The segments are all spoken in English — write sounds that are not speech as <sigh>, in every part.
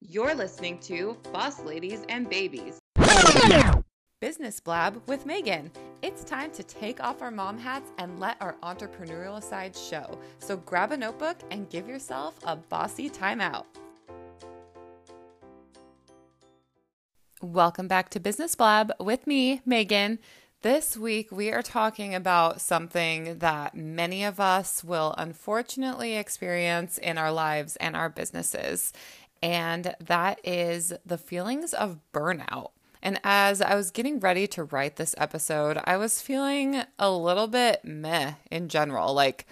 You're listening to Boss Ladies and Babies. Business Blab with Megan. It's time to take off our mom hats and let our entrepreneurial side show. So grab a notebook and give yourself a bossy timeout. Welcome back to Business Blab with me, Megan. This week, we are talking about something that many of us will unfortunately experience in our lives and our businesses, and that is the feelings of burnout. And as I was getting ready to write this episode, I was feeling a little bit meh in general. Like,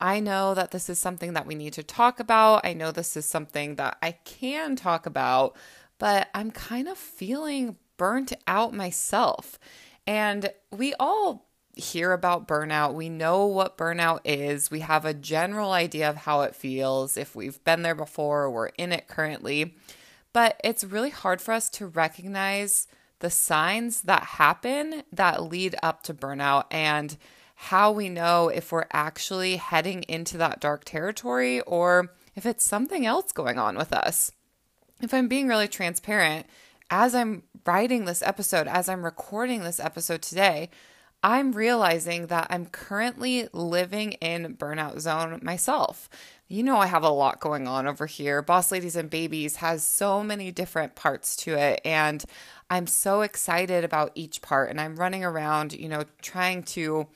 I know that this is something that we need to talk about. I know this is something that I can talk about, but I'm kind of feeling burnt out myself. And we all hear about burnout. We know what burnout is. We have a general idea of how it feels if we've been there before or we're in it currently. But it's really hard for us to recognize the signs that happen that lead up to burnout and how we know if we're actually heading into that dark territory or if it's something else going on with us. If I'm being really transparent, as I'm writing this episode, as I'm recording this episode today, I'm realizing that I'm currently living in burnout zone myself. You know, I have a lot going on over here. Boss Ladies and Babies has so many different parts to it. And I'm so excited about each part. And I'm running around, you know, trying to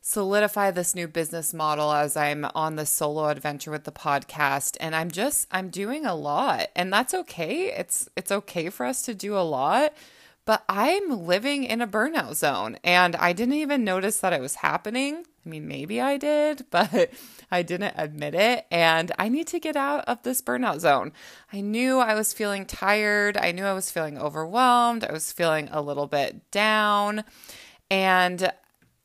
solidify this new business model as I'm on the solo adventure with the podcast and I'm just I'm doing a lot and that's okay. It's it's okay for us to do a lot, but I'm living in a burnout zone and I didn't even notice that it was happening. I mean, maybe I did, <laughs> but I didn't admit it. And I need to get out of this burnout zone. I knew I was feeling tired. I knew I was feeling overwhelmed. I was feeling a little bit down. And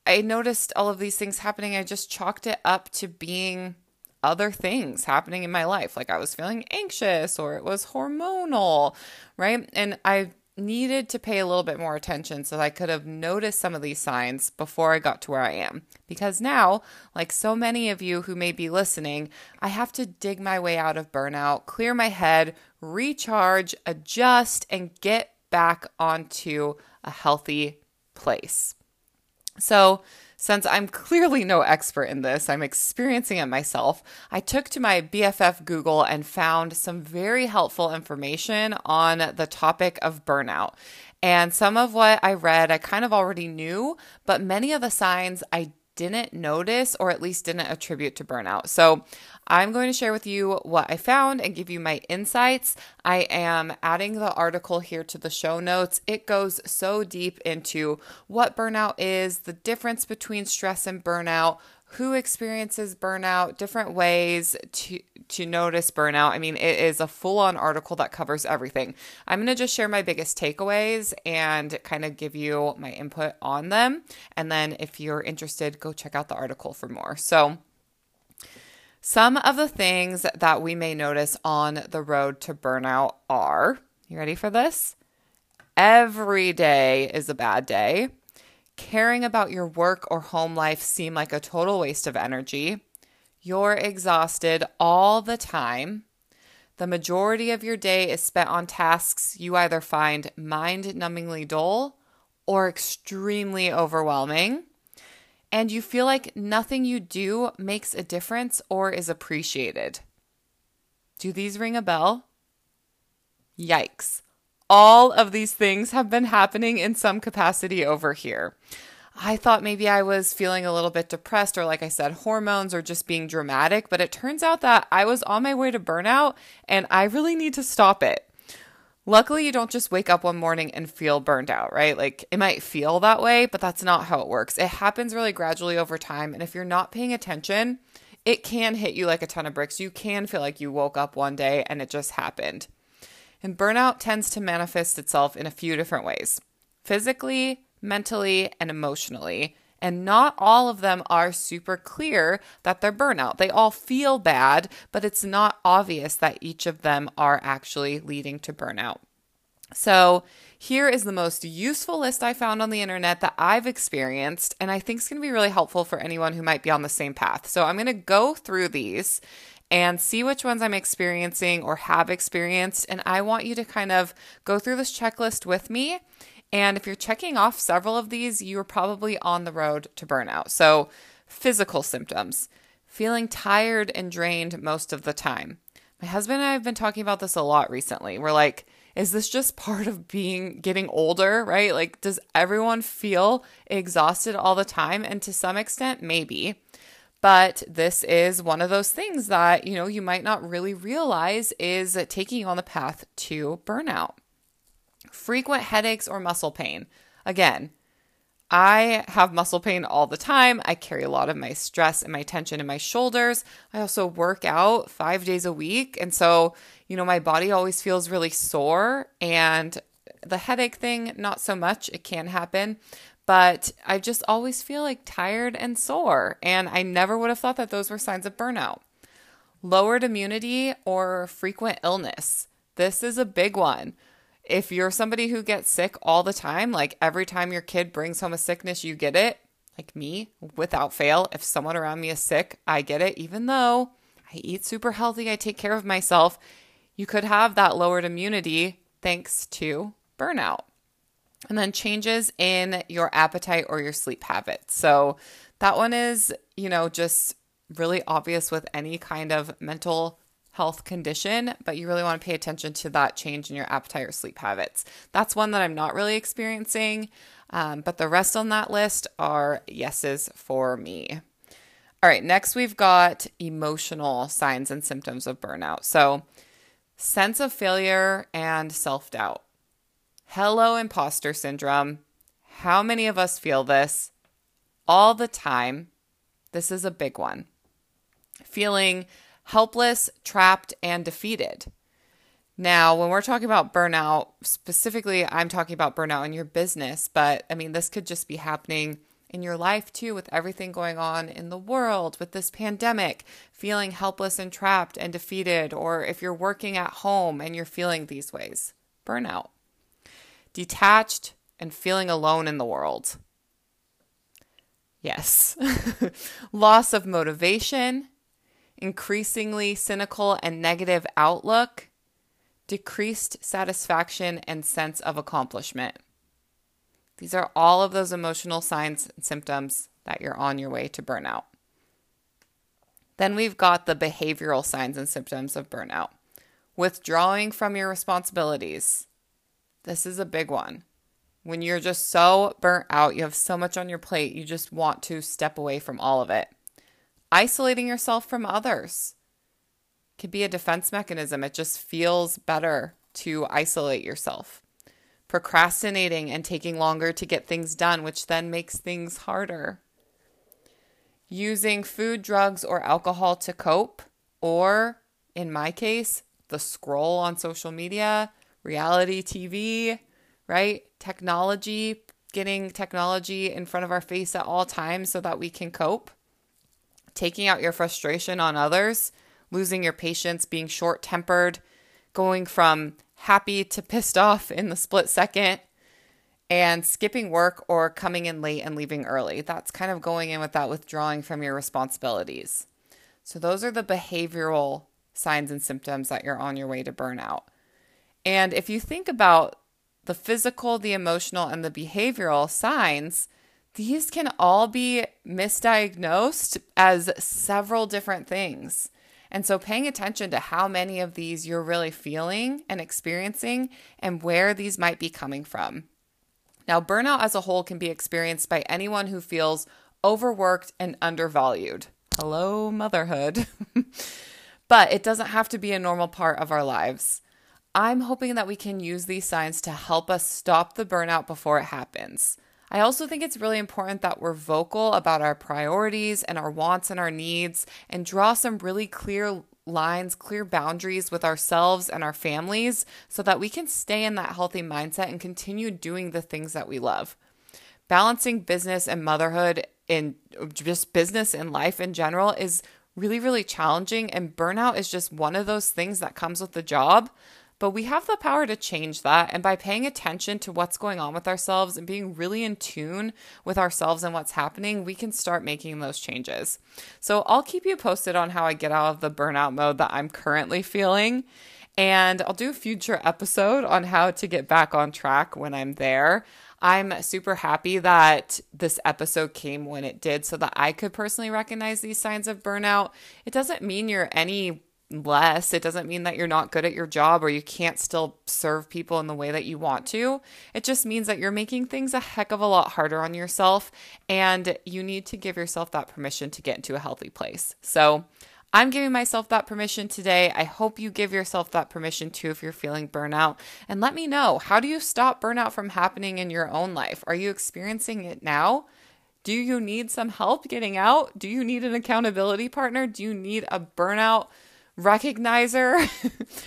I noticed all of these things happening. I just chalked it up to being other things happening in my life. Like I was feeling anxious or it was hormonal, right? And I needed to pay a little bit more attention so that I could have noticed some of these signs before I got to where I am. Because now, like so many of you who may be listening, I have to dig my way out of burnout, clear my head, recharge, adjust, and get back onto a healthy place. So, since I'm clearly no expert in this, I'm experiencing it myself. I took to my BFF Google and found some very helpful information on the topic of burnout. And some of what I read, I kind of already knew, but many of the signs I didn't notice or at least didn't attribute to burnout. So I'm going to share with you what I found and give you my insights. I am adding the article here to the show notes. It goes so deep into what burnout is, the difference between stress and burnout, who experiences burnout, different ways to to notice burnout. I mean, it is a full-on article that covers everything. I'm going to just share my biggest takeaways and kind of give you my input on them, and then if you're interested, go check out the article for more. So, some of the things that we may notice on the road to burnout are, you ready for this? Every day is a bad day caring about your work or home life seem like a total waste of energy. You're exhausted all the time. The majority of your day is spent on tasks you either find mind numbingly dull or extremely overwhelming. And you feel like nothing you do makes a difference or is appreciated. Do these ring a bell? Yikes all of these things have been happening in some capacity over here. I thought maybe I was feeling a little bit depressed, or like I said, hormones, or just being dramatic, but it turns out that I was on my way to burnout and I really need to stop it. Luckily, you don't just wake up one morning and feel burned out, right? Like it might feel that way, but that's not how it works. It happens really gradually over time. And if you're not paying attention, it can hit you like a ton of bricks. You can feel like you woke up one day and it just happened. And burnout tends to manifest itself in a few different ways physically, mentally, and emotionally. And not all of them are super clear that they're burnout. They all feel bad, but it's not obvious that each of them are actually leading to burnout. So, here is the most useful list I found on the internet that I've experienced, and I think it's going to be really helpful for anyone who might be on the same path. So, I'm going to go through these and see which ones I'm experiencing or have experienced. And I want you to kind of go through this checklist with me. And if you're checking off several of these, you're probably on the road to burnout. So, physical symptoms feeling tired and drained most of the time. My husband and I have been talking about this a lot recently. We're like, is this just part of being getting older, right? Like, does everyone feel exhausted all the time? And to some extent, maybe. But this is one of those things that, you know, you might not really realize is taking you on the path to burnout. Frequent headaches or muscle pain. Again, I have muscle pain all the time. I carry a lot of my stress and my tension in my shoulders. I also work out five days a week. And so, you know, my body always feels really sore. And the headache thing, not so much. It can happen. But I just always feel like tired and sore. And I never would have thought that those were signs of burnout. Lowered immunity or frequent illness. This is a big one if you're somebody who gets sick all the time, like every time your kid brings home a sickness, you get it, like me, without fail. If someone around me is sick, I get it, even though I eat super healthy, I take care of myself. You could have that lowered immunity thanks to burnout. And then changes in your appetite or your sleep habits. So that one is, you know, just really obvious with any kind of mental health condition, but you really want to pay attention to that change in your appetite or sleep habits. That's one that I'm not really experiencing, um, but the rest on that list are yeses for me. All right, next we've got emotional signs and symptoms of burnout. So, sense of failure and self doubt. Hello, imposter syndrome. How many of us feel this all the time? This is a big one. Feeling helpless, trapped, and defeated. Now, when we're talking about burnout, specifically, I'm talking about burnout in your business, but I mean, this could just be happening in your life too, with everything going on in the world, with this pandemic, feeling helpless and trapped and defeated, or if you're working at home and you're feeling these ways. Burnout. Detached and feeling alone in the world. Yes. <laughs> Loss of motivation, increasingly cynical and negative outlook, decreased satisfaction, and sense of accomplishment. These are all of those emotional signs and symptoms that you're on your way to burnout. Then we've got the behavioral signs and symptoms of burnout. Withdrawing from your responsibilities. This is a big one. When you're just so burnt out, you have so much on your plate, you just want to step away from all of it. Isolating yourself from others can be a defense mechanism. It just feels better to isolate yourself. Procrastinating and taking longer to get things done, which then makes things harder. Using food, drugs, or alcohol to cope, or in my case, the scroll on social media, reality TV, right? Technology, getting technology in front of our face at all times so that we can cope taking out your frustration on others, losing your patience, being short tempered, going from happy to pissed off in the split second, and skipping work or coming in late and leaving early. That's kind of going in with that withdrawing from your responsibilities. So, those are the behavioral signs and symptoms that you're on your way to burnout. And if you think about the physical, the emotional, and the behavioral signs, these can all be misdiagnosed as several different things. And so, paying attention to how many of these you're really feeling and experiencing and where these might be coming from. Now, burnout as a whole can be experienced by anyone who feels overworked and undervalued. Hello, motherhood. <laughs> but it doesn't have to be a normal part of our lives. I'm hoping that we can use these signs to help us stop the burnout before it happens. I also think it's really important that we're vocal about our priorities and our wants and our needs and draw some really clear lines, clear boundaries with ourselves and our families so that we can stay in that healthy mindset and continue doing the things that we love. Balancing business and motherhood and just business and life in general is really, really challenging. And burnout is just one of those things that comes with the job. But we have the power to change that. And by paying attention to what's going on with ourselves and being really in tune with ourselves and what's happening, we can start making those changes. So I'll keep you posted on how I get out of the burnout mode that I'm currently feeling. And I'll do a future episode on how to get back on track when I'm there. I'm super happy that this episode came when it did so that I could personally recognize these signs of burnout. It doesn't mean you're any less. It doesn't mean that you're not good at your job or you can't still serve people in the way that you want to. It just means that you're making things a heck of a lot harder on yourself and you need to give yourself that permission to get into a healthy place. So, I'm giving myself that permission today. I hope you give yourself that permission too if you're feeling burnout. And let me know how do you stop burnout from happening in your own life? Are you experiencing it now? Do you need some help getting out? Do you need an accountability partner? Do you need a burnout recognizer?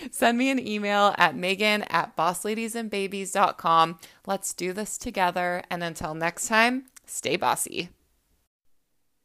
<laughs> Send me an email at megan at bossladiesandbabies.com. Let's do this together. And until next time, stay bossy.